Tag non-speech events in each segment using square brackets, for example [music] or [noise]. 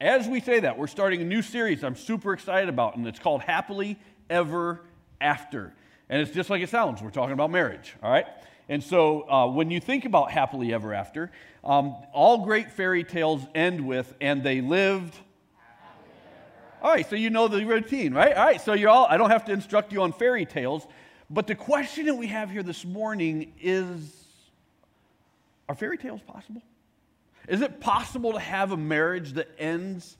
As we say that, we're starting a new series I'm super excited about, and it's called Happily Ever After. And it's just like it sounds. We're talking about marriage, all right? And so uh, when you think about happily ever after, um, all great fairy tales end with, and they lived. All right, so you know the routine, right? All right, so you're all, I don't have to instruct you on fairy tales, but the question that we have here this morning is are fairy tales possible? Is it possible to have a marriage that ends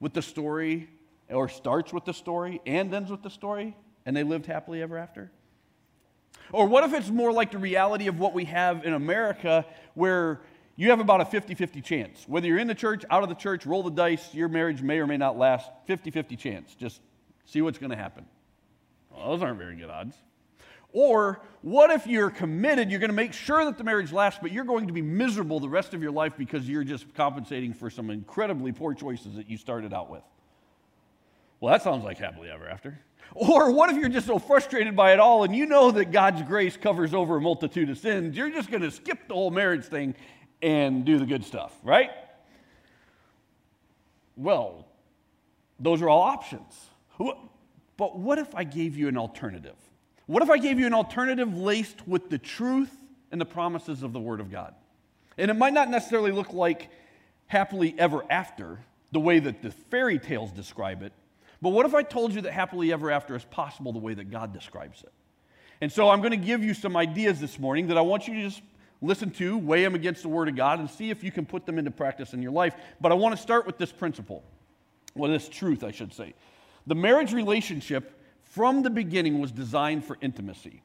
with the story or starts with the story and ends with the story and they lived happily ever after? Or what if it's more like the reality of what we have in America where you have about a 50 50 chance? Whether you're in the church, out of the church, roll the dice, your marriage may or may not last 50 50 chance. Just see what's going to happen. Well, those aren't very good odds. Or what if you're committed, you're going to make sure that the marriage lasts, but you're going to be miserable the rest of your life because you're just compensating for some incredibly poor choices that you started out with? Well, that sounds like happily ever after. Or what if you're just so frustrated by it all and you know that God's grace covers over a multitude of sins? You're just going to skip the whole marriage thing and do the good stuff, right? Well, those are all options. But what if I gave you an alternative? What if I gave you an alternative laced with the truth and the promises of the Word of God? And it might not necessarily look like happily ever after, the way that the fairy tales describe it, but what if I told you that happily ever after is possible the way that God describes it? And so I'm going to give you some ideas this morning that I want you to just listen to, weigh them against the Word of God, and see if you can put them into practice in your life. But I want to start with this principle, well, this truth, I should say. The marriage relationship from the beginning was designed for intimacy.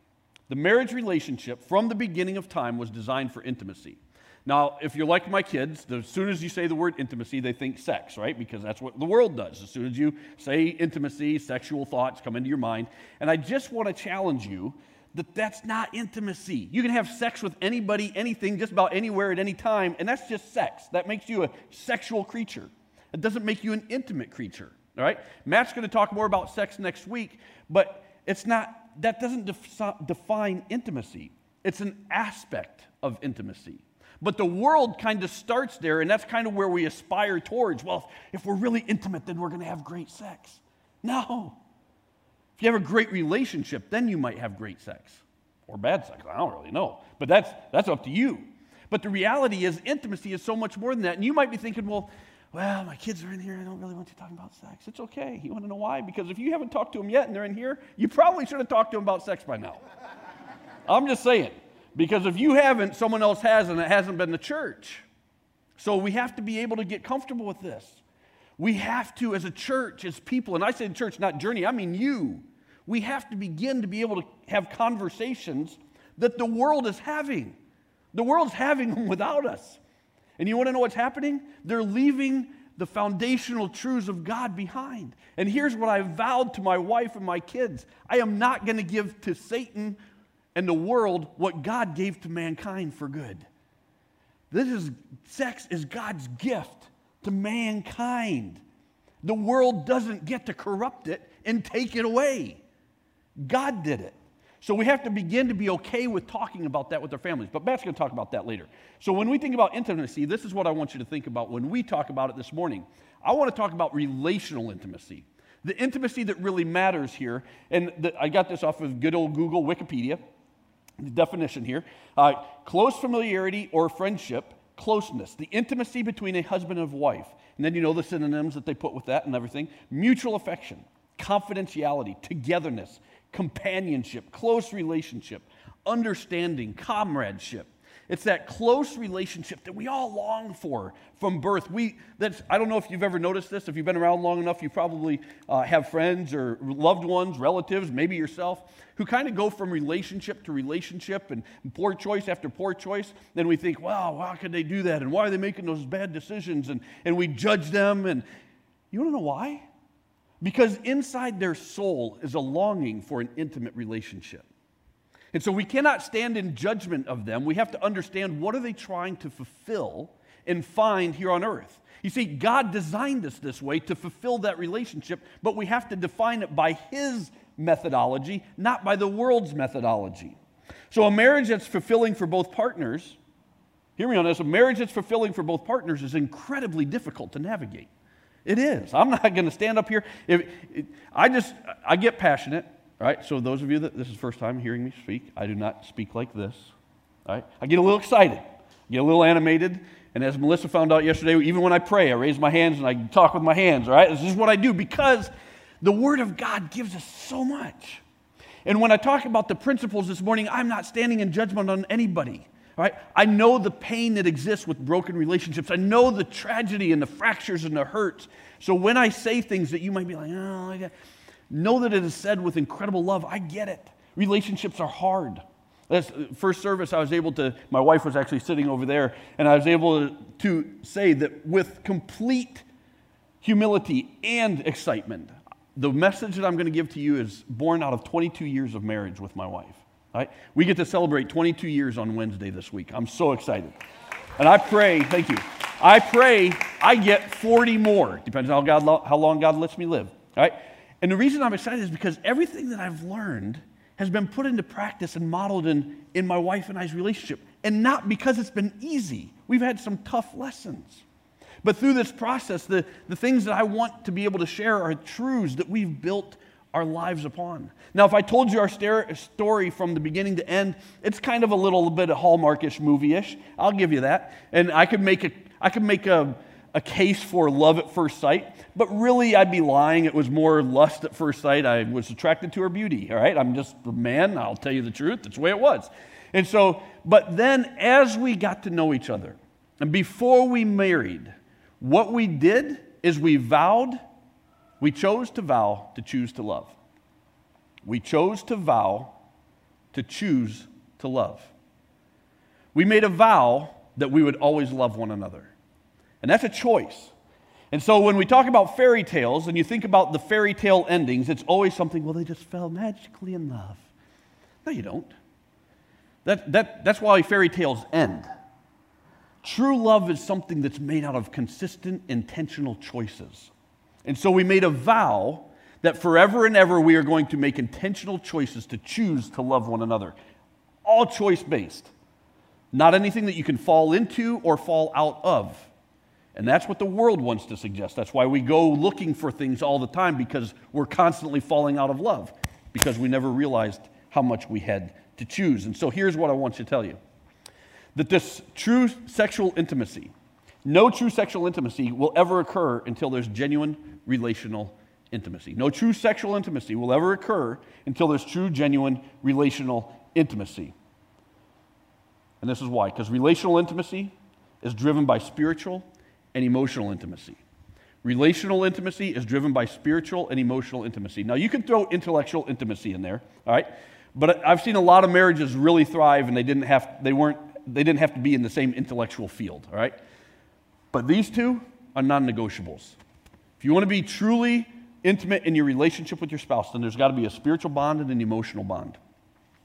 The marriage relationship from the beginning of time was designed for intimacy. Now, if you're like my kids, as soon as you say the word intimacy, they think sex, right? Because that's what the world does. As soon as you say intimacy, sexual thoughts come into your mind. And I just want to challenge you that that's not intimacy. You can have sex with anybody, anything, just about anywhere at any time, and that's just sex. That makes you a sexual creature. It doesn't make you an intimate creature. All right? Matt's going to talk more about sex next week, but it's not, that doesn't def- define intimacy. It's an aspect of intimacy. But the world kind of starts there, and that's kind of where we aspire towards. Well, if we're really intimate, then we're going to have great sex. No. If you have a great relationship, then you might have great sex or bad sex. I don't really know. But that's, that's up to you. But the reality is, intimacy is so much more than that. And you might be thinking, well, well, my kids are in here. I don't really want you talking about sex. It's okay. You want to know why? Because if you haven't talked to them yet and they're in here, you probably should have talked to them about sex by now. I'm just saying. Because if you haven't, someone else has, and it hasn't been the church. So we have to be able to get comfortable with this. We have to, as a church, as people, and I say church, not journey, I mean you. We have to begin to be able to have conversations that the world is having. The world's having them without us. And you want to know what's happening? They're leaving the foundational truths of God behind. And here's what I vowed to my wife and my kids I am not going to give to Satan and the world what God gave to mankind for good. This is sex is God's gift to mankind. The world doesn't get to corrupt it and take it away. God did it. So we have to begin to be okay with talking about that with our families. But Matt's going to talk about that later. So when we think about intimacy, this is what I want you to think about when we talk about it this morning. I want to talk about relational intimacy. The intimacy that really matters here. And the, I got this off of good old Google Wikipedia. The definition here uh, close familiarity or friendship, closeness, the intimacy between a husband and wife. And then you know the synonyms that they put with that and everything mutual affection, confidentiality, togetherness, companionship, close relationship, understanding, comradeship. It's that close relationship that we all long for from birth. We, that's, I don't know if you've ever noticed this. If you've been around long enough, you probably uh, have friends or loved ones, relatives, maybe yourself, who kind of go from relationship to relationship and poor choice after poor choice. Then we think, wow, how could they do that? And why are they making those bad decisions? And, and we judge them. And you want to know why? Because inside their soul is a longing for an intimate relationship. And so we cannot stand in judgment of them. We have to understand what are they trying to fulfill and find here on earth. You see, God designed us this way to fulfill that relationship, but we have to define it by His methodology, not by the world's methodology. So, a marriage that's fulfilling for both partners, hear me on this, a marriage that's fulfilling for both partners is incredibly difficult to navigate. It is. I'm not going to stand up here. If, it, I just, I get passionate, right? So those of you that this is first time hearing me speak, I do not speak like this, right? I get a little excited, get a little animated, and as Melissa found out yesterday, even when I pray, I raise my hands and I talk with my hands, all right? This is what I do because the Word of God gives us so much. And when I talk about the principles this morning, I'm not standing in judgment on anybody. Right? I know the pain that exists with broken relationships. I know the tragedy and the fractures and the hurts. So when I say things that you might be like, oh, I know that it is said with incredible love. I get it. Relationships are hard. That's, uh, first service, I was able to, my wife was actually sitting over there, and I was able to say that with complete humility and excitement, the message that I'm going to give to you is born out of 22 years of marriage with my wife. Right? We get to celebrate 22 years on Wednesday this week. I'm so excited. And I pray, thank you. I pray I get 40 more, depends on how, God, how long God lets me live. Right? And the reason I'm excited is because everything that I've learned has been put into practice and modeled in, in my wife and I's relationship. And not because it's been easy. We've had some tough lessons. But through this process, the, the things that I want to be able to share are truths that we've built our lives upon. Now, if I told you our story from the beginning to end, it's kind of a little bit of Hallmarkish movie-ish. I'll give you that. And I could make a, I could make a, a case for love at first sight, but really I'd be lying. It was more lust at first sight. I was attracted to her beauty, all right? I'm just a man. I'll tell you the truth. That's the way it was. And so, but then as we got to know each other, and before we married, what we did is we vowed we chose to vow to choose to love. We chose to vow to choose to love. We made a vow that we would always love one another. And that's a choice. And so when we talk about fairy tales and you think about the fairy tale endings, it's always something, well, they just fell magically in love. No, you don't. That, that, that's why fairy tales end. True love is something that's made out of consistent, intentional choices. And so we made a vow that forever and ever we are going to make intentional choices to choose to love one another. All choice based, not anything that you can fall into or fall out of. And that's what the world wants to suggest. That's why we go looking for things all the time because we're constantly falling out of love because we never realized how much we had to choose. And so here's what I want to tell you that this true sexual intimacy, no true sexual intimacy will ever occur until there's genuine relational intimacy. No true sexual intimacy will ever occur until there's true, genuine relational intimacy. And this is why because relational intimacy is driven by spiritual and emotional intimacy. Relational intimacy is driven by spiritual and emotional intimacy. Now, you can throw intellectual intimacy in there, all right? But I've seen a lot of marriages really thrive and they didn't have, they weren't, they didn't have to be in the same intellectual field, all right? But these two are non negotiables. If you want to be truly intimate in your relationship with your spouse, then there's got to be a spiritual bond and an emotional bond.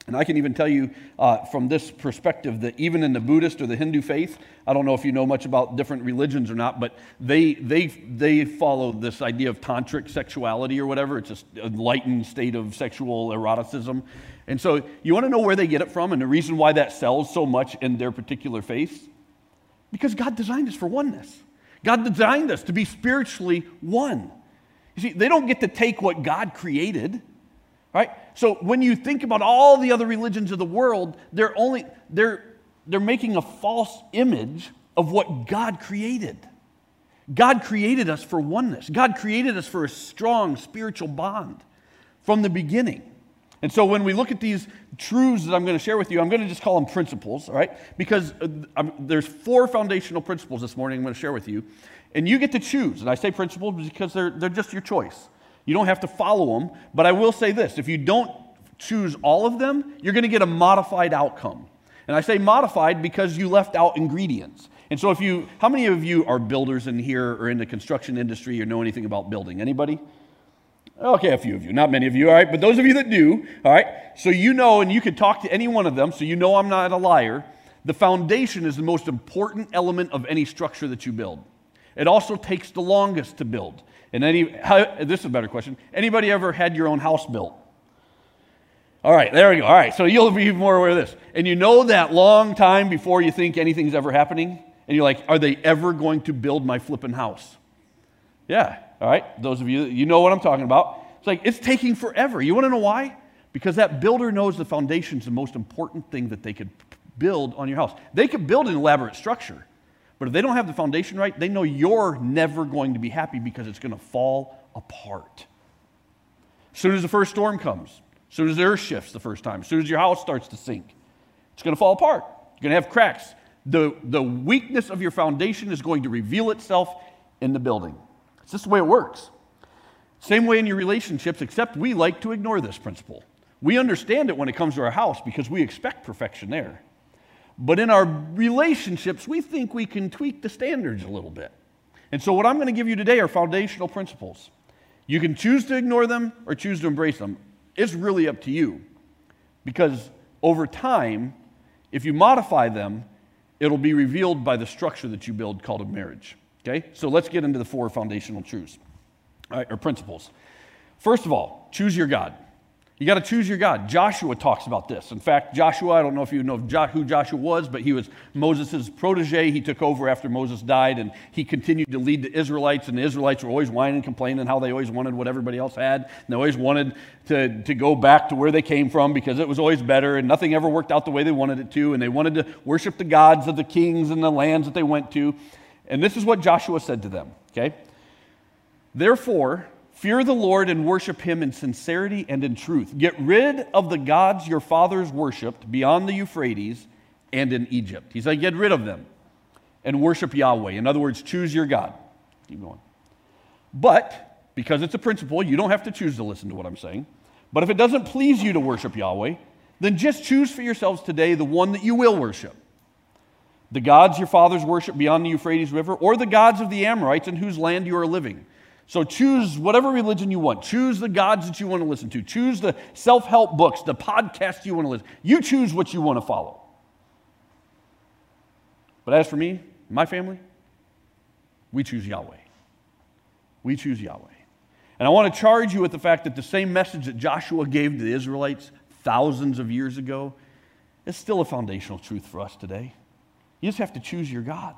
And I can even tell you uh, from this perspective that even in the Buddhist or the Hindu faith, I don't know if you know much about different religions or not, but they, they, they follow this idea of tantric sexuality or whatever. It's just enlightened state of sexual eroticism. And so you want to know where they get it from and the reason why that sells so much in their particular faith? Because God designed us for oneness. God designed us to be spiritually one. You see, they don't get to take what God created right? So when you think about all the other religions of the world, they're only they're they're making a false image of what God created. God created us for oneness. God created us for a strong spiritual bond from the beginning. And so when we look at these truths that I'm going to share with you, I'm going to just call them principles, all right? Because uh, there's four foundational principles this morning I'm going to share with you. And you get to choose. And I say principles because they're, they're just your choice. You don't have to follow them, but I will say this if you don't choose all of them, you're going to get a modified outcome. And I say modified because you left out ingredients. And so if you how many of you are builders in here or in the construction industry or know anything about building? Anybody? Okay, a few of you, not many of you, all right, but those of you that do, all right, so you know, and you can talk to any one of them, so you know I'm not a liar. The foundation is the most important element of any structure that you build. It also takes the longest to build. And any, how, this is a better question. Anybody ever had your own house built? All right, there we go. All right, so you'll be more aware of this. And you know that long time before you think anything's ever happening, and you're like, are they ever going to build my flipping house? Yeah, all right. Those of you, you know what I'm talking about. It's like, it's taking forever. You want to know why? Because that builder knows the foundation is the most important thing that they could build on your house. They could build an elaborate structure, but if they don't have the foundation right, they know you're never going to be happy because it's going to fall apart. As soon as the first storm comes, as soon as the earth shifts the first time, as soon as your house starts to sink, it's going to fall apart. You're going to have cracks. The, the weakness of your foundation is going to reveal itself in the building. It's just the way it works. Same way in your relationships, except we like to ignore this principle. We understand it when it comes to our house because we expect perfection there. But in our relationships, we think we can tweak the standards a little bit. And so, what I'm going to give you today are foundational principles. You can choose to ignore them or choose to embrace them. It's really up to you. Because over time, if you modify them, it'll be revealed by the structure that you build called a marriage. Okay? So let's get into the four foundational truths or principles. First of all, choose your God. You got to choose your God. Joshua talks about this. In fact, Joshua, I don't know if you know who Joshua was, but he was Moses' protege. He took over after Moses died, and he continued to lead the Israelites. And the Israelites were always whining and complaining how they always wanted what everybody else had. And they always wanted to, to go back to where they came from because it was always better, and nothing ever worked out the way they wanted it to. And they wanted to worship the gods of the kings and the lands that they went to. And this is what Joshua said to them, okay? Therefore, fear the Lord and worship him in sincerity and in truth. Get rid of the gods your fathers worshiped beyond the Euphrates and in Egypt. He said, get rid of them and worship Yahweh. In other words, choose your God. Keep going. But, because it's a principle, you don't have to choose to listen to what I'm saying. But if it doesn't please you to worship Yahweh, then just choose for yourselves today the one that you will worship the gods your fathers worship beyond the Euphrates River, or the gods of the Amorites in whose land you are living. So choose whatever religion you want. Choose the gods that you want to listen to. Choose the self help books, the podcasts you want to listen. You choose what you want to follow. But as for me, my family, we choose Yahweh. We choose Yahweh. And I want to charge you with the fact that the same message that Joshua gave to the Israelites thousands of years ago is still a foundational truth for us today. You just have to choose your God.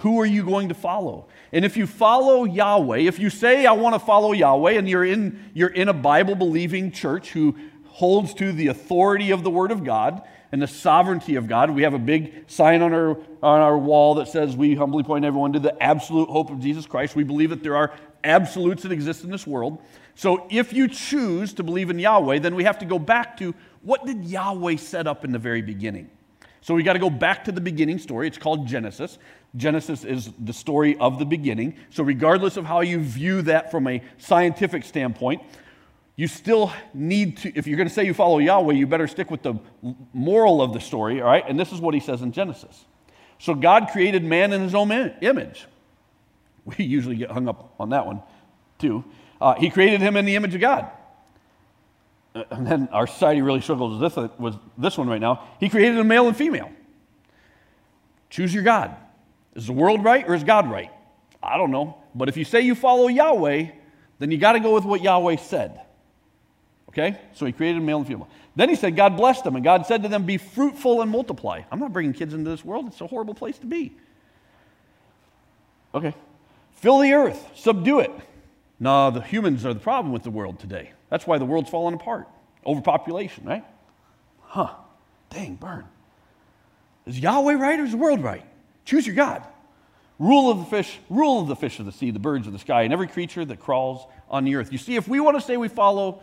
Who are you going to follow? And if you follow Yahweh, if you say, I want to follow Yahweh, and you're in, you're in a Bible believing church who holds to the authority of the Word of God and the sovereignty of God, we have a big sign on our, on our wall that says, We humbly point everyone to the absolute hope of Jesus Christ. We believe that there are absolutes that exist in this world. So if you choose to believe in Yahweh, then we have to go back to what did Yahweh set up in the very beginning? So we got to go back to the beginning story. It's called Genesis. Genesis is the story of the beginning. So, regardless of how you view that from a scientific standpoint, you still need to, if you're going to say you follow Yahweh, you better stick with the moral of the story, all right? And this is what he says in Genesis. So, God created man in his own image. [laughs] We usually get hung up on that one, too. Uh, he created him in the image of God. Uh, and then our society really struggles with this, with this one right now. He created a male and female. Choose your God. Is the world right or is God right? I don't know. But if you say you follow Yahweh, then you got to go with what Yahweh said. Okay? So he created a male and female. Then he said, God blessed them, and God said to them, Be fruitful and multiply. I'm not bringing kids into this world. It's a horrible place to be. Okay. Fill the earth, subdue it. No, the humans are the problem with the world today. That's why the world's falling apart. Overpopulation, right? Huh. Dang, burn. Is Yahweh right or is the world right? Choose your God. Rule of the fish, rule of the fish of the sea, the birds of the sky, and every creature that crawls on the earth. You see, if we want to say we follow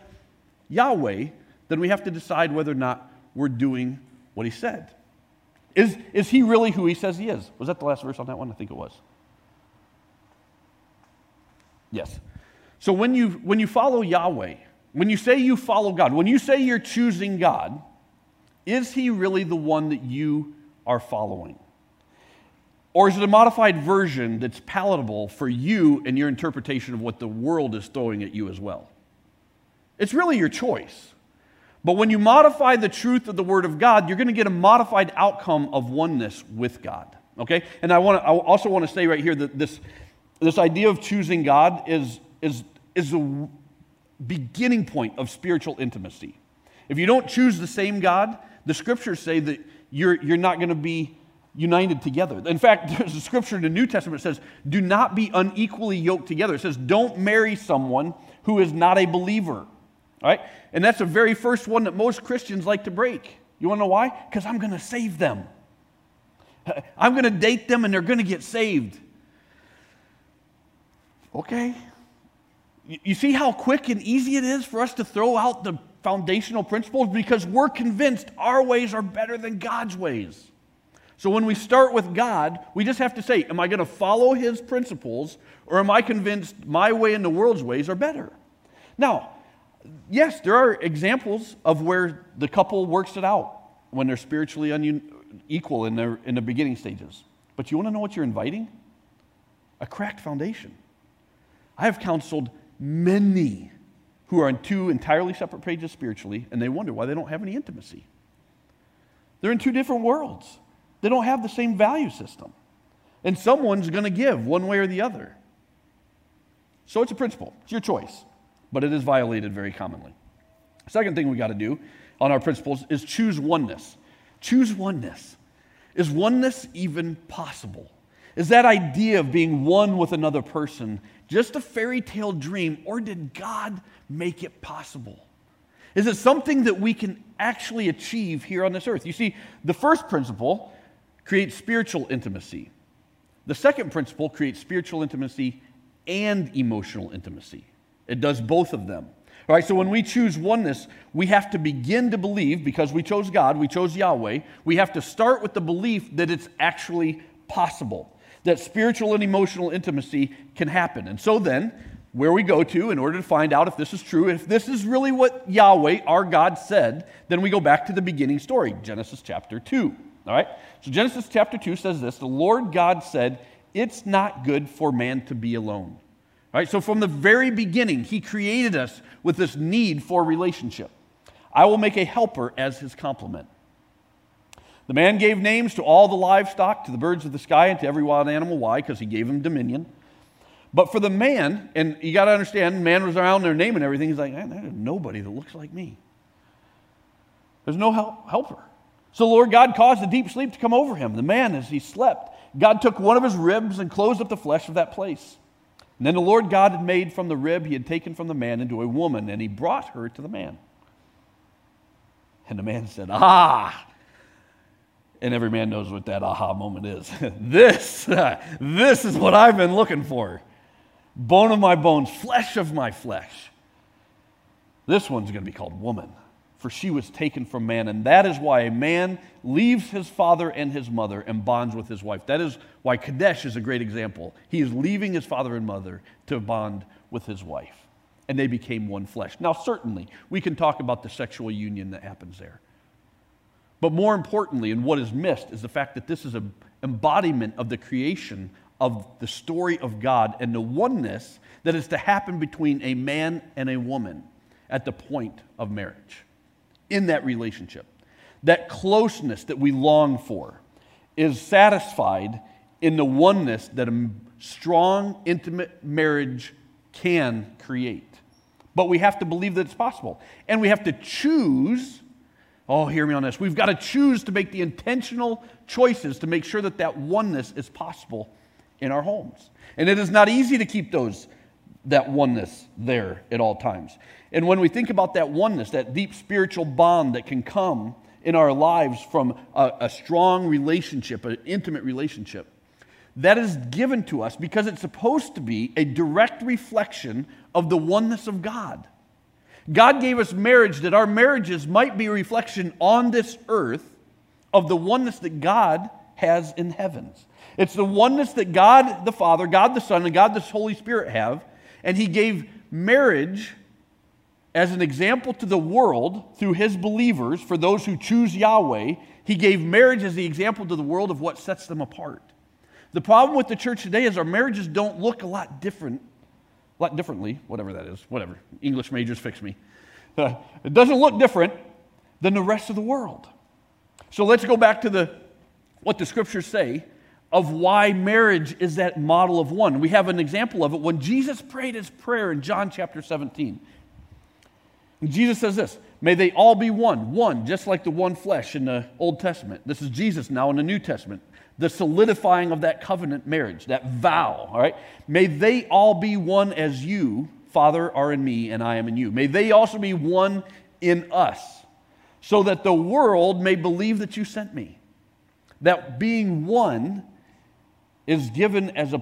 Yahweh, then we have to decide whether or not we're doing what he said. Is, is he really who he says he is? Was that the last verse on that one? I think it was. Yes. So when you, when you follow Yahweh, when you say you follow God, when you say you're choosing God, is He really the one that you are following? Or is it a modified version that's palatable for you and your interpretation of what the world is throwing at you as well? It's really your choice. But when you modify the truth of the Word of God, you're going to get a modified outcome of oneness with God. Okay? And I, want to, I also want to say right here that this, this idea of choosing God is, is, is a beginning point of spiritual intimacy. If you don't choose the same God, the scriptures say that you're, you're not going to be united together. In fact, [laughs] there's a scripture in the New Testament that says, do not be unequally yoked together. It says, don't marry someone who is not a believer. All right? And that's the very first one that most Christians like to break. You want to know why? Because I'm going to save them. [laughs] I'm going to date them and they're going to get saved. Okay. You see how quick and easy it is for us to throw out the foundational principles because we're convinced our ways are better than God's ways. So when we start with God, we just have to say, Am I going to follow His principles or am I convinced my way and the world's ways are better? Now, yes, there are examples of where the couple works it out when they're spiritually unequal in, their, in the beginning stages. But you want to know what you're inviting? A cracked foundation. I have counseled many who are on two entirely separate pages spiritually, and they wonder why they don't have any intimacy. They're in two different worlds. They don't have the same value system. And someone's going to give one way or the other. So it's a principle, it's your choice, but it is violated very commonly. Second thing we got to do on our principles is choose oneness. Choose oneness. Is oneness even possible? Is that idea of being one with another person just a fairy tale dream, or did God make it possible? Is it something that we can actually achieve here on this earth? You see, the first principle creates spiritual intimacy. The second principle creates spiritual intimacy and emotional intimacy. It does both of them. All right, so when we choose oneness, we have to begin to believe, because we chose God, we chose Yahweh, we have to start with the belief that it's actually possible, that spiritual and emotional intimacy can happen. And so then, where we go to in order to find out if this is true, if this is really what Yahweh, our God, said, then we go back to the beginning story, Genesis chapter 2. All right? So Genesis chapter 2 says this The Lord God said, It's not good for man to be alone. All right? So from the very beginning, He created us with this need for relationship. I will make a helper as his complement. The man gave names to all the livestock, to the birds of the sky, and to every wild animal. Why? Because he gave them dominion. But for the man, and you got to understand, man was around their name and everything. He's like, there's nobody that looks like me. There's no help, helper. So the Lord God caused a deep sleep to come over him. The man, as he slept, God took one of his ribs and closed up the flesh of that place. And then the Lord God had made from the rib he had taken from the man into a woman, and he brought her to the man. And the man said, Ah! And every man knows what that aha moment is. [laughs] this, [laughs] this is what I've been looking for. Bone of my bones, flesh of my flesh. This one's going to be called woman for she was taken from man. And that is why a man leaves his father and his mother and bonds with his wife. That is why Kadesh is a great example. He is leaving his father and mother to bond with his wife. And they became one flesh. Now, certainly, we can talk about the sexual union that happens there. But more importantly, and what is missed, is the fact that this is an embodiment of the creation of the story of God and the oneness that is to happen between a man and a woman at the point of marriage in that relationship. That closeness that we long for is satisfied in the oneness that a strong, intimate marriage can create. But we have to believe that it's possible. And we have to choose. Oh, hear me on this. We've got to choose to make the intentional choices to make sure that that oneness is possible in our homes. And it is not easy to keep those that oneness there at all times. And when we think about that oneness, that deep spiritual bond that can come in our lives from a, a strong relationship, an intimate relationship, that is given to us because it's supposed to be a direct reflection of the oneness of God. God gave us marriage that our marriages might be a reflection on this earth of the oneness that God has in heavens. It's the oneness that God the Father, God the Son, and God the Holy Spirit have and he gave marriage as an example to the world through his believers, for those who choose Yahweh. He gave marriage as the example to the world of what sets them apart. The problem with the church today is our marriages don't look a lot different, a lot differently, whatever that is, whatever. English majors fix me. [laughs] It doesn't look different than the rest of the world. So let's go back to the, what the scriptures say of why marriage is that model of one. We have an example of it when Jesus prayed his prayer in John chapter 17. And Jesus says this May they all be one, one, just like the one flesh in the Old Testament. This is Jesus now in the New Testament. The solidifying of that covenant marriage, that vow, all right? May they all be one as you, Father, are in me, and I am in you. May they also be one in us, so that the world may believe that you sent me. That being one is given as a,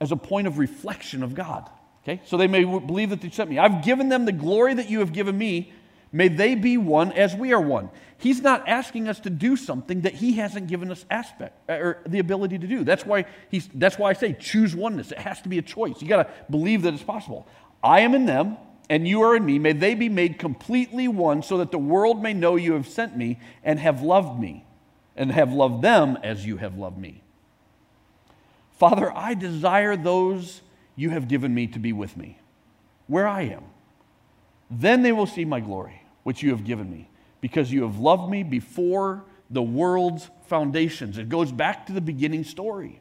as a point of reflection of God. Okay? So they may believe that you sent me. I've given them the glory that you have given me. May they be one as we are one. He's not asking us to do something that he hasn't given us aspect uh, or the ability to do. That's why he's that's why I say choose oneness. It has to be a choice. You got to believe that it's possible. I am in them and you are in me. May they be made completely one so that the world may know you have sent me and have loved me and have loved them as you have loved me. Father, I desire those you have given me to be with me, where I am. Then they will see my glory, which you have given me, because you have loved me before the world's foundations. It goes back to the beginning story.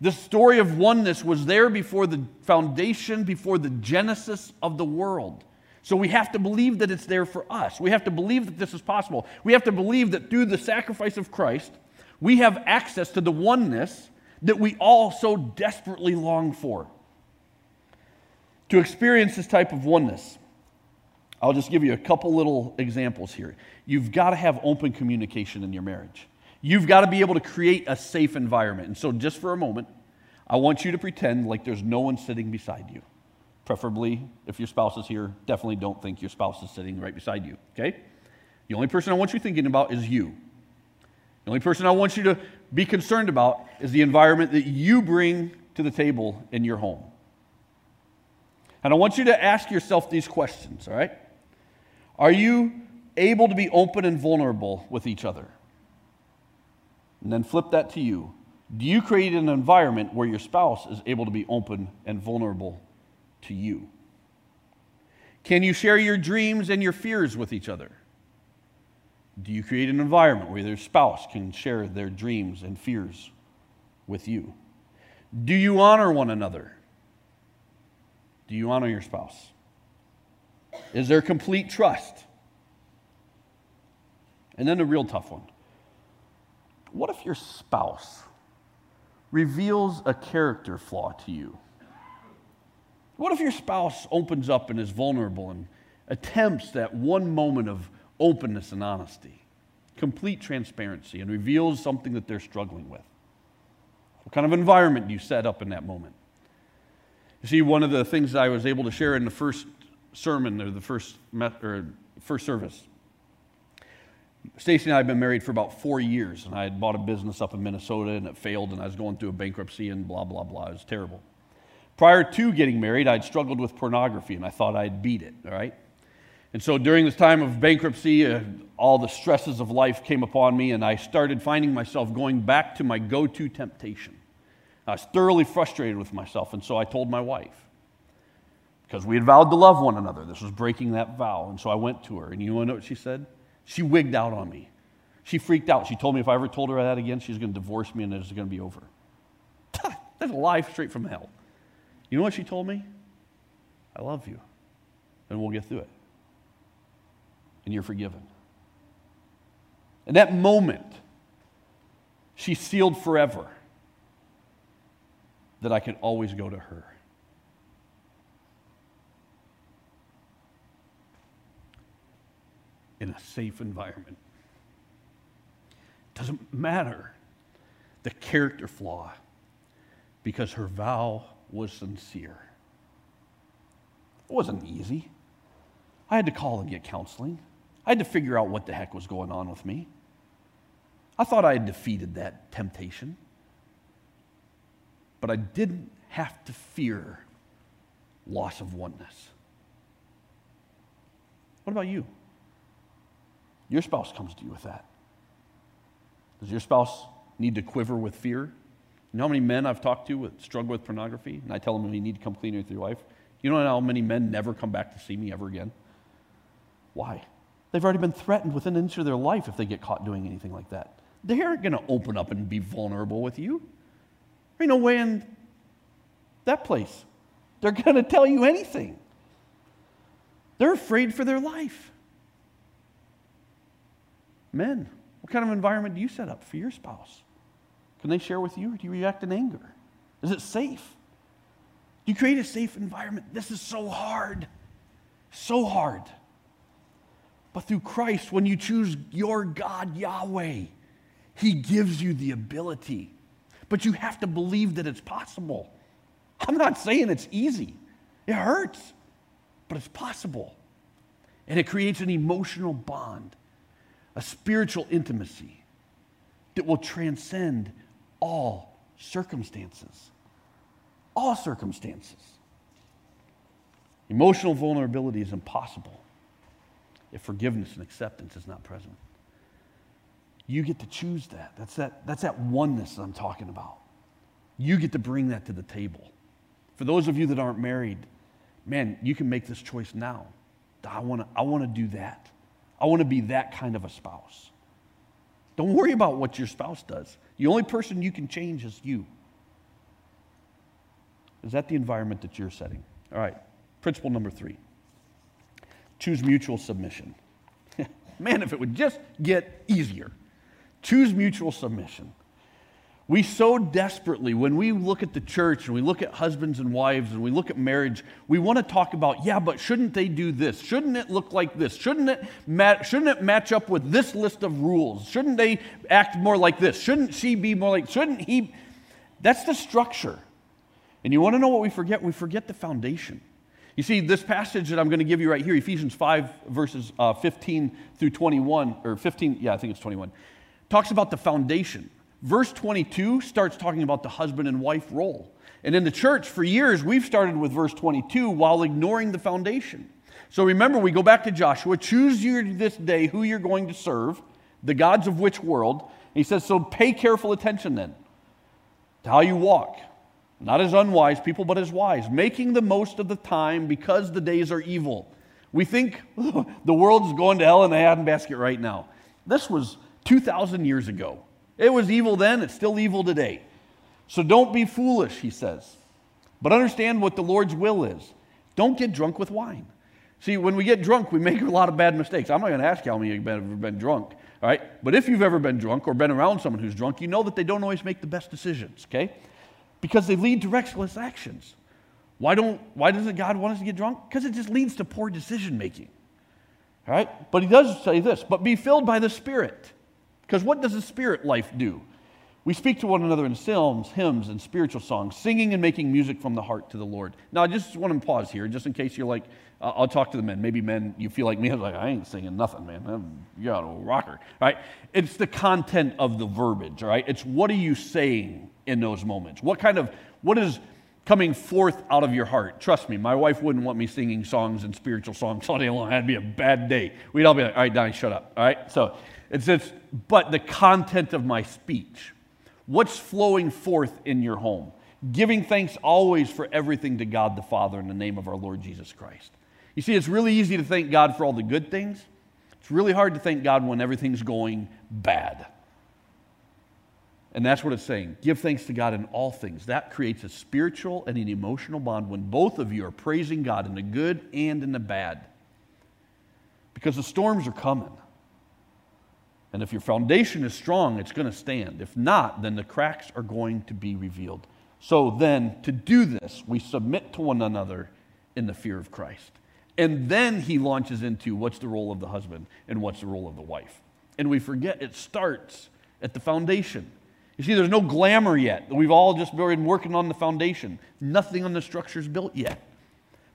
The story of oneness was there before the foundation, before the genesis of the world. So we have to believe that it's there for us. We have to believe that this is possible. We have to believe that through the sacrifice of Christ, we have access to the oneness that we all so desperately long for. To experience this type of oneness, I'll just give you a couple little examples here. You've got to have open communication in your marriage. You've got to be able to create a safe environment. And so, just for a moment, I want you to pretend like there's no one sitting beside you. Preferably, if your spouse is here, definitely don't think your spouse is sitting right beside you, okay? The only person I want you thinking about is you. The only person I want you to be concerned about is the environment that you bring to the table in your home. And I want you to ask yourself these questions, all right? Are you able to be open and vulnerable with each other? And then flip that to you. Do you create an environment where your spouse is able to be open and vulnerable to you? Can you share your dreams and your fears with each other? Do you create an environment where your spouse can share their dreams and fears with you? Do you honor one another? Do you honor your spouse? Is there complete trust? And then the real tough one. What if your spouse reveals a character flaw to you? What if your spouse opens up and is vulnerable and attempts that one moment of openness and honesty, complete transparency, and reveals something that they're struggling with? What kind of environment do you set up in that moment? You see, one of the things I was able to share in the first sermon or the first, or first service Stacy and I have been married for about four years, and I had bought a business up in Minnesota, and it failed, and I was going through a bankruptcy, and blah, blah, blah. It was terrible. Prior to getting married, I'd struggled with pornography, and I thought I'd beat it, all right? And so during this time of bankruptcy, uh, all the stresses of life came upon me, and I started finding myself going back to my go to temptation. I was thoroughly frustrated with myself, and so I told my wife. Because we had vowed to love one another. This was breaking that vow. And so I went to her, and you want to know what she said? She wigged out on me. She freaked out. She told me if I ever told her that again, she's going to divorce me and it's going to be over. [laughs] That's a lie straight from hell. You know what she told me? I love you, and we'll get through it. And you're forgiven. In that moment, she sealed forever that I could always go to her. In a safe environment. Doesn't matter the character flaw because her vow was sincere. It wasn't easy. I had to call and get counseling. I had to figure out what the heck was going on with me. I thought I had defeated that temptation. But I didn't have to fear loss of oneness. What about you? Your spouse comes to you with that. Does your spouse need to quiver with fear? You know how many men I've talked to that struggle with pornography? And I tell them you need to come clean with your wife. You know how many men never come back to see me ever again? Why? They've already been threatened within an inch of their life if they get caught doing anything like that. They aren't going to open up and be vulnerable with you. There ain't no way in that place. They're going to tell you anything. They're afraid for their life. Men, what kind of environment do you set up for your spouse? Can they share with you, or do you react in anger? Is it safe? Do you create a safe environment? This is so hard. So hard. But through Christ, when you choose your God, Yahweh, He gives you the ability. But you have to believe that it's possible. I'm not saying it's easy, it hurts, but it's possible. And it creates an emotional bond, a spiritual intimacy that will transcend all circumstances. All circumstances. Emotional vulnerability is impossible if forgiveness and acceptance is not present. You get to choose that. That's that, that's that oneness that I'm talking about. You get to bring that to the table. For those of you that aren't married, man, you can make this choice now. I want to I wanna do that. I want to be that kind of a spouse. Don't worry about what your spouse does. The only person you can change is you. Is that the environment that you're setting? All right, principle number three choose mutual submission. [laughs] Man, if it would just get easier. Choose mutual submission. We so desperately, when we look at the church and we look at husbands and wives and we look at marriage, we want to talk about, yeah, but shouldn't they do this? Shouldn't it look like this? Shouldn't it, mat- shouldn't it match up with this list of rules? Shouldn't they act more like this? Shouldn't she be more like, shouldn't he? That's the structure. And you want to know what we forget? We forget the foundation. You see, this passage that I'm going to give you right here, Ephesians 5, verses uh, 15 through 21, or 15, yeah, I think it's 21, talks about the foundation. Verse 22 starts talking about the husband and wife role. And in the church, for years, we've started with verse 22 while ignoring the foundation. So remember, we go back to Joshua choose you this day who you're going to serve, the gods of which world. And he says, so pay careful attention then to how you walk, not as unwise people, but as wise, making the most of the time because the days are evil. We think the world's going to hell in a handbasket right now. This was 2,000 years ago. It was evil then, it's still evil today. So don't be foolish, he says. But understand what the Lord's will is. Don't get drunk with wine. See, when we get drunk, we make a lot of bad mistakes. I'm not going to ask you how many of you have ever been drunk, all right? But if you've ever been drunk or been around someone who's drunk, you know that they don't always make the best decisions, okay? Because they lead to reckless actions. Why, don't, why doesn't God want us to get drunk? Because it just leads to poor decision making. All right? But he does say this, but be filled by the Spirit. Because what does the spirit life do? We speak to one another in psalms, hymns, and spiritual songs, singing and making music from the heart to the Lord. Now, I just want to pause here, just in case you're like, uh, I'll talk to the men. Maybe men, you feel like me. [laughs] I'm like, I ain't singing nothing, man. I'm, you're a rocker, right? It's the content of the verbiage, all right? It's what are you saying in those moments? What kind of, what is coming forth out of your heart? Trust me, my wife wouldn't want me singing songs and spiritual songs [laughs] all day long. That'd be a bad day. We'd all be like, all right, Donnie, shut up, all right? So, it says, but the content of my speech. What's flowing forth in your home? Giving thanks always for everything to God the Father in the name of our Lord Jesus Christ. You see, it's really easy to thank God for all the good things. It's really hard to thank God when everything's going bad. And that's what it's saying. Give thanks to God in all things. That creates a spiritual and an emotional bond when both of you are praising God in the good and in the bad. Because the storms are coming. And if your foundation is strong, it's going to stand. If not, then the cracks are going to be revealed. So then, to do this, we submit to one another in the fear of Christ. And then he launches into what's the role of the husband and what's the role of the wife. And we forget it starts at the foundation. You see, there's no glamour yet. We've all just been working on the foundation. Nothing on the structure is built yet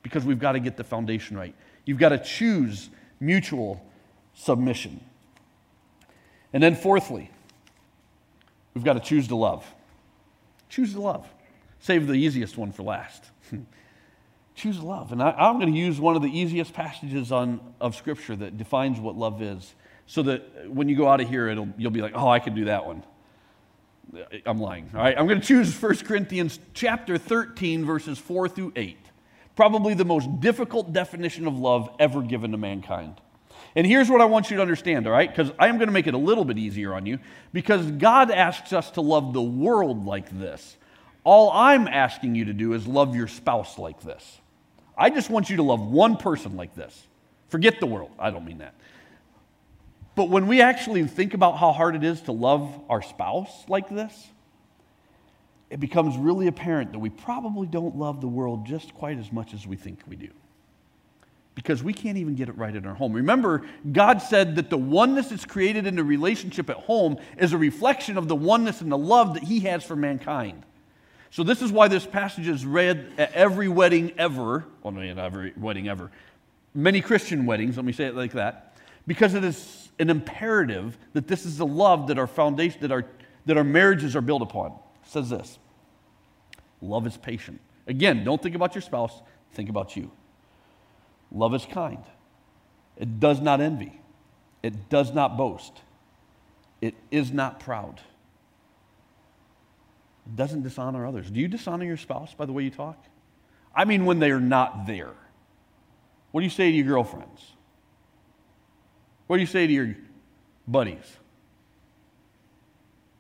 because we've got to get the foundation right. You've got to choose mutual submission. And then, fourthly, we've got to choose to love. Choose to love. Save the easiest one for last. [laughs] choose love. And I, am going to use one of the easiest passages on, of Scripture that defines what love is, so that when you go out of here, it'll, you'll be like, oh, I can do that one. I'm lying. All right, I'm going to choose 1 Corinthians chapter 13, verses 4 through 8. Probably the most difficult definition of love ever given to mankind. And here's what I want you to understand, all right? Because I am going to make it a little bit easier on you. Because God asks us to love the world like this. All I'm asking you to do is love your spouse like this. I just want you to love one person like this. Forget the world. I don't mean that. But when we actually think about how hard it is to love our spouse like this, it becomes really apparent that we probably don't love the world just quite as much as we think we do. Because we can't even get it right in our home. Remember, God said that the oneness that's created in the relationship at home is a reflection of the oneness and the love that He has for mankind. So, this is why this passage is read at every wedding ever. Well, not every wedding ever. Many Christian weddings, let me say it like that. Because it is an imperative that this is the love that our foundation, that our, that our marriages are built upon. It says this Love is patient. Again, don't think about your spouse, think about you. Love is kind. It does not envy. It does not boast. It is not proud. It doesn't dishonor others. Do you dishonor your spouse by the way you talk? I mean, when they're not there. What do you say to your girlfriends? What do you say to your buddies?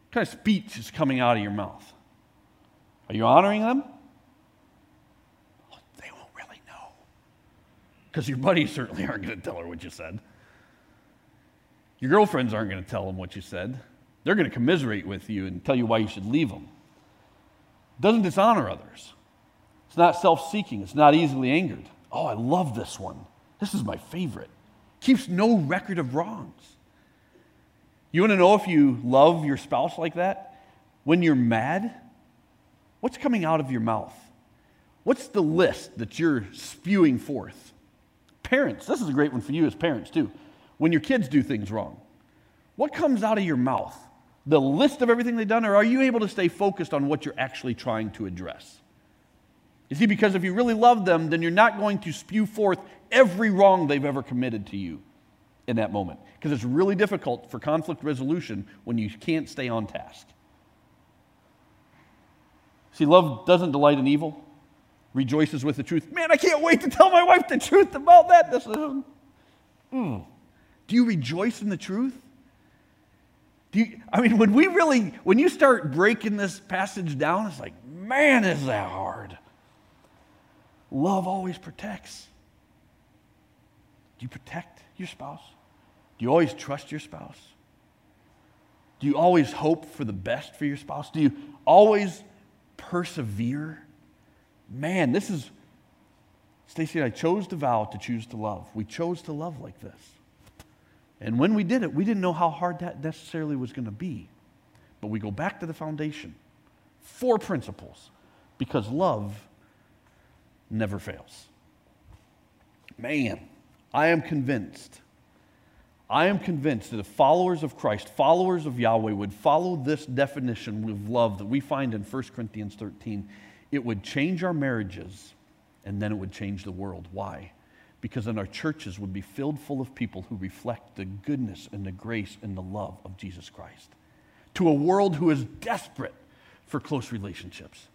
What kind of speech is coming out of your mouth? Are you honoring them? they won't really know. Because your buddies certainly aren't going to tell her what you said. Your girlfriends aren't going to tell them what you said. They're going to commiserate with you and tell you why you should leave them. It doesn't dishonor others. It's not self seeking. It's not easily angered. Oh, I love this one. This is my favorite. Keeps no record of wrongs. You want to know if you love your spouse like that? When you're mad, What's coming out of your mouth? What's the list that you're spewing forth? Parents, this is a great one for you as parents too. When your kids do things wrong, what comes out of your mouth? The list of everything they've done, or are you able to stay focused on what you're actually trying to address? You see, because if you really love them, then you're not going to spew forth every wrong they've ever committed to you in that moment. Because it's really difficult for conflict resolution when you can't stay on task. See, love doesn't delight in evil, rejoices with the truth. Man, I can't wait to tell my wife the truth about that decision. Mm. Do you rejoice in the truth? Do you, I mean, when we really, when you start breaking this passage down, it's like, man, is that hard. Love always protects. Do you protect your spouse? Do you always trust your spouse? Do you always hope for the best for your spouse? Do you always persevere. Man, this is, Stacy and I chose to vow to choose to love. We chose to love like this. And when we did it, we didn't know how hard that necessarily was going to be. But we go back to the foundation four principles because love never fails. Man, I am convinced I am convinced that if followers of Christ, followers of Yahweh, would follow this definition of love that we find in 1 Corinthians 13, it would change our marriages and then it would change the world. Why? Because then our churches would be filled full of people who reflect the goodness and the grace and the love of Jesus Christ. To a world who is desperate for close relationships,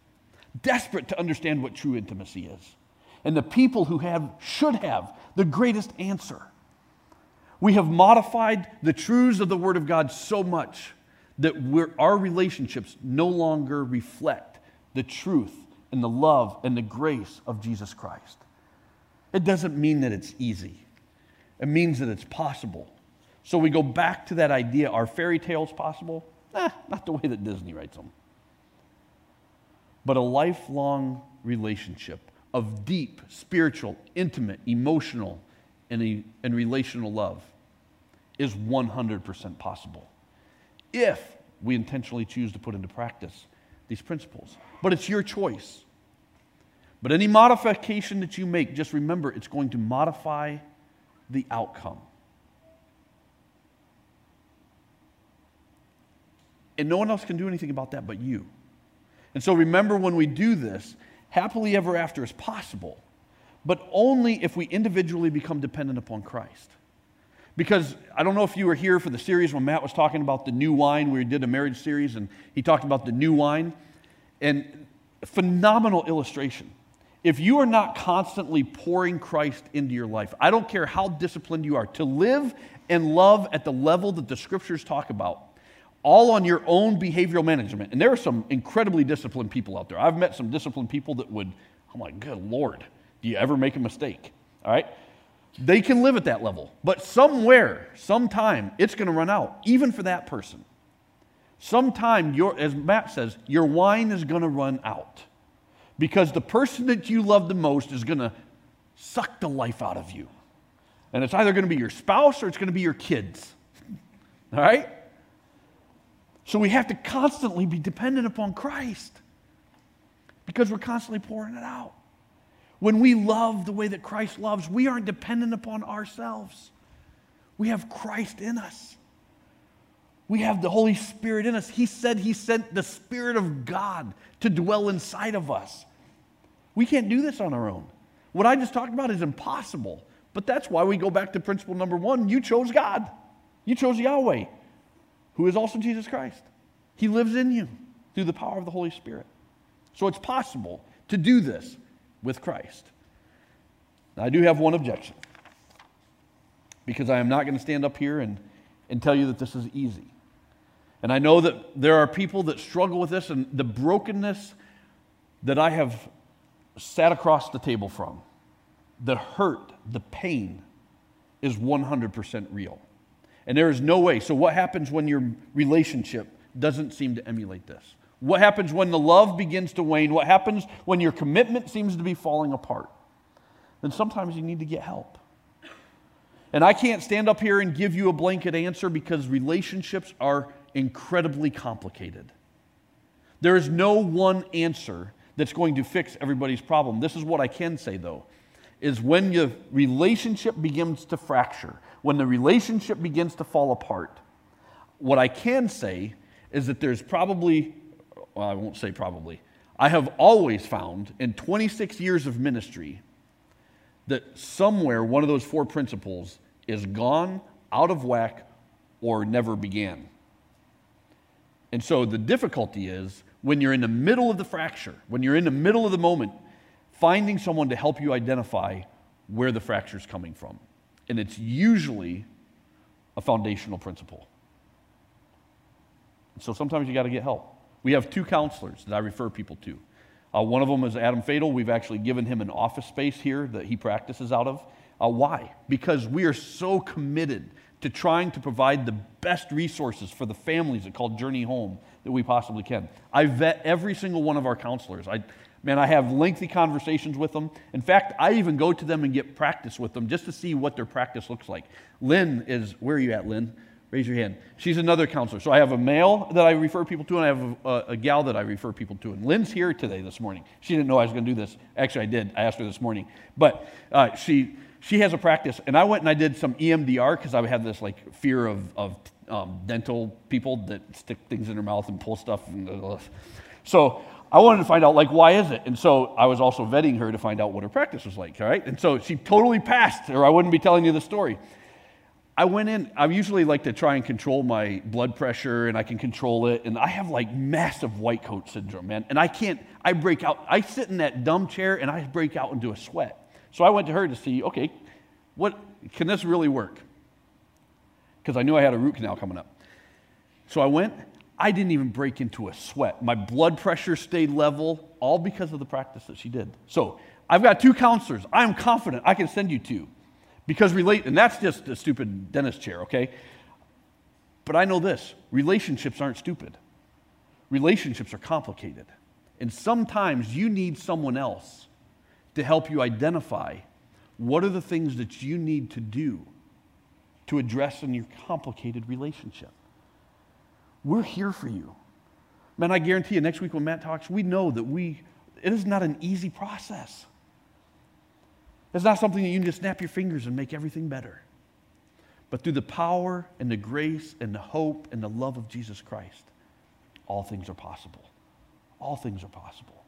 desperate to understand what true intimacy is. And the people who have should have the greatest answer we have modified the truths of the Word of God so much that our relationships no longer reflect the truth and the love and the grace of Jesus Christ. It doesn't mean that it's easy, it means that it's possible. So we go back to that idea are fairy tales possible? Eh, not the way that Disney writes them. But a lifelong relationship of deep, spiritual, intimate, emotional, and, and relational love is 100% possible if we intentionally choose to put into practice these principles. But it's your choice. But any modification that you make, just remember it's going to modify the outcome. And no one else can do anything about that but you. And so remember when we do this, happily ever after is possible, but only if we individually become dependent upon Christ. Because I don't know if you were here for the series when Matt was talking about the new wine. We did a marriage series and he talked about the new wine. And phenomenal illustration. If you are not constantly pouring Christ into your life, I don't care how disciplined you are, to live and love at the level that the scriptures talk about, all on your own behavioral management. And there are some incredibly disciplined people out there. I've met some disciplined people that would, oh I'm like, good Lord, do you ever make a mistake? All right? They can live at that level. But somewhere, sometime, it's going to run out, even for that person. Sometime, your, as Matt says, your wine is going to run out because the person that you love the most is going to suck the life out of you. And it's either going to be your spouse or it's going to be your kids. [laughs] All right? So we have to constantly be dependent upon Christ because we're constantly pouring it out. When we love the way that Christ loves, we aren't dependent upon ourselves. We have Christ in us. We have the Holy Spirit in us. He said He sent the Spirit of God to dwell inside of us. We can't do this on our own. What I just talked about is impossible. But that's why we go back to principle number one you chose God, you chose Yahweh, who is also Jesus Christ. He lives in you through the power of the Holy Spirit. So it's possible to do this with Christ. Now, I do have one objection because I am not going to stand up here and, and tell you that this is easy. And I know that there are people that struggle with this, and the brokenness that I have sat across the table from, the hurt, the pain, is 100% real. And there is no way. So, what happens when your relationship doesn't seem to emulate this? What happens when the love begins to wane? What happens when your commitment seems to be falling apart? Then sometimes you need to get help. And I can't stand up here and give you a blanket answer because relationships are incredibly complicated. There is no one answer that's going to fix everybody's problem. This is what I can say though is when your relationship begins to fracture, when the relationship begins to fall apart. What I can say is that there's probably well, I won't say probably. I have always found in 26 years of ministry that somewhere one of those four principles is gone, out of whack, or never began. And so the difficulty is when you're in the middle of the fracture, when you're in the middle of the moment, finding someone to help you identify where the fracture is coming from. And it's usually a foundational principle. And So sometimes you got to get help. We have two counselors that I refer people to. Uh, one of them is Adam Fatal. We've actually given him an office space here that he practices out of. Uh, why? Because we are so committed to trying to provide the best resources for the families that call Journey Home that we possibly can. I vet every single one of our counselors. I, man, I have lengthy conversations with them. In fact, I even go to them and get practice with them just to see what their practice looks like. Lynn is, where are you at, Lynn? Raise your hand. She's another counselor. So I have a male that I refer people to, and I have a, a, a, gal that I refer people to. And Lynn's here today this morning. She didn't know I was going to do this. Actually, I did. I asked her this morning. But uh, she, she has a practice. And I went and I did some EMDR because I had this like fear of, of um, dental people that stick things in their mouth and pull stuff. And, so I wanted to find out, like, why is it? And so I was also vetting her to find out what her practice was like, all right? And so she totally passed, or I wouldn't be telling you the story. I went in, I usually like to try and control my blood pressure and I can control it. And I have like massive white coat syndrome, man. And I can't, I break out, I sit in that dumb chair and I break out into a sweat. So I went to her to see, okay, what, can this really work? Because I knew I had a root canal coming up. So I went, I didn't even break into a sweat. My blood pressure stayed level, all because of the practice that she did. So I've got two counselors. I'm confident I can send you two. Because relate, and that's just a stupid dentist chair, okay? But I know this relationships aren't stupid, relationships are complicated. And sometimes you need someone else to help you identify what are the things that you need to do to address in your complicated relationship. We're here for you. Man, I guarantee you, next week when Matt talks, we know that we, it is not an easy process. It's not something that you can just snap your fingers and make everything better. But through the power and the grace and the hope and the love of Jesus Christ, all things are possible. All things are possible.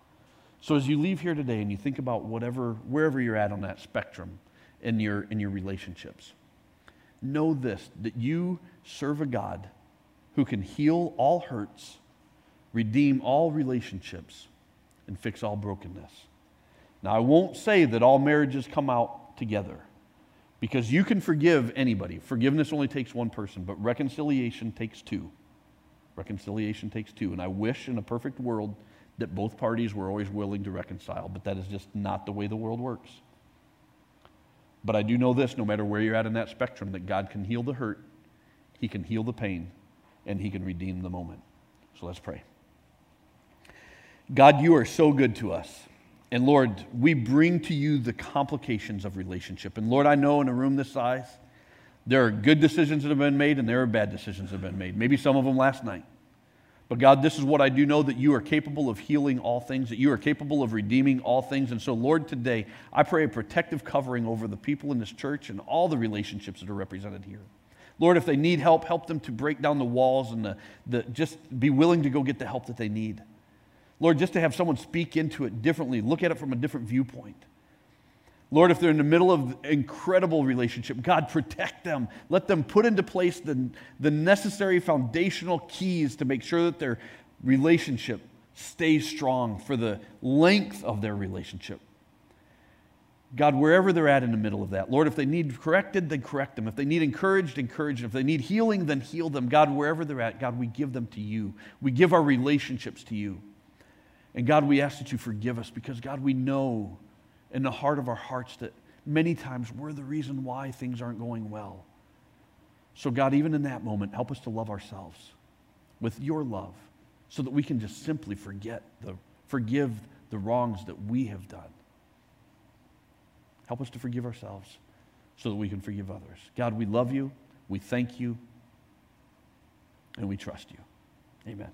So as you leave here today and you think about whatever, wherever you're at on that spectrum in your, in your relationships, know this that you serve a God who can heal all hurts, redeem all relationships, and fix all brokenness. Now, I won't say that all marriages come out together because you can forgive anybody. Forgiveness only takes one person, but reconciliation takes two. Reconciliation takes two. And I wish in a perfect world that both parties were always willing to reconcile, but that is just not the way the world works. But I do know this no matter where you're at in that spectrum, that God can heal the hurt, He can heal the pain, and He can redeem the moment. So let's pray. God, you are so good to us. And Lord, we bring to you the complications of relationship. And Lord, I know in a room this size, there are good decisions that have been made and there are bad decisions that have been made. Maybe some of them last night. But God, this is what I do know that you are capable of healing all things, that you are capable of redeeming all things. And so, Lord, today, I pray a protective covering over the people in this church and all the relationships that are represented here. Lord, if they need help, help them to break down the walls and the, the, just be willing to go get the help that they need. Lord, just to have someone speak into it differently, look at it from a different viewpoint. Lord, if they're in the middle of an incredible relationship, God, protect them. Let them put into place the, the necessary foundational keys to make sure that their relationship stays strong for the length of their relationship. God, wherever they're at in the middle of that, Lord, if they need corrected, then correct them. If they need encouraged, encourage them. If they need healing, then heal them. God, wherever they're at, God, we give them to you. We give our relationships to you. And God, we ask that you forgive us because, God, we know in the heart of our hearts that many times we're the reason why things aren't going well. So, God, even in that moment, help us to love ourselves with your love so that we can just simply forget the, forgive the wrongs that we have done. Help us to forgive ourselves so that we can forgive others. God, we love you, we thank you, and we trust you. Amen.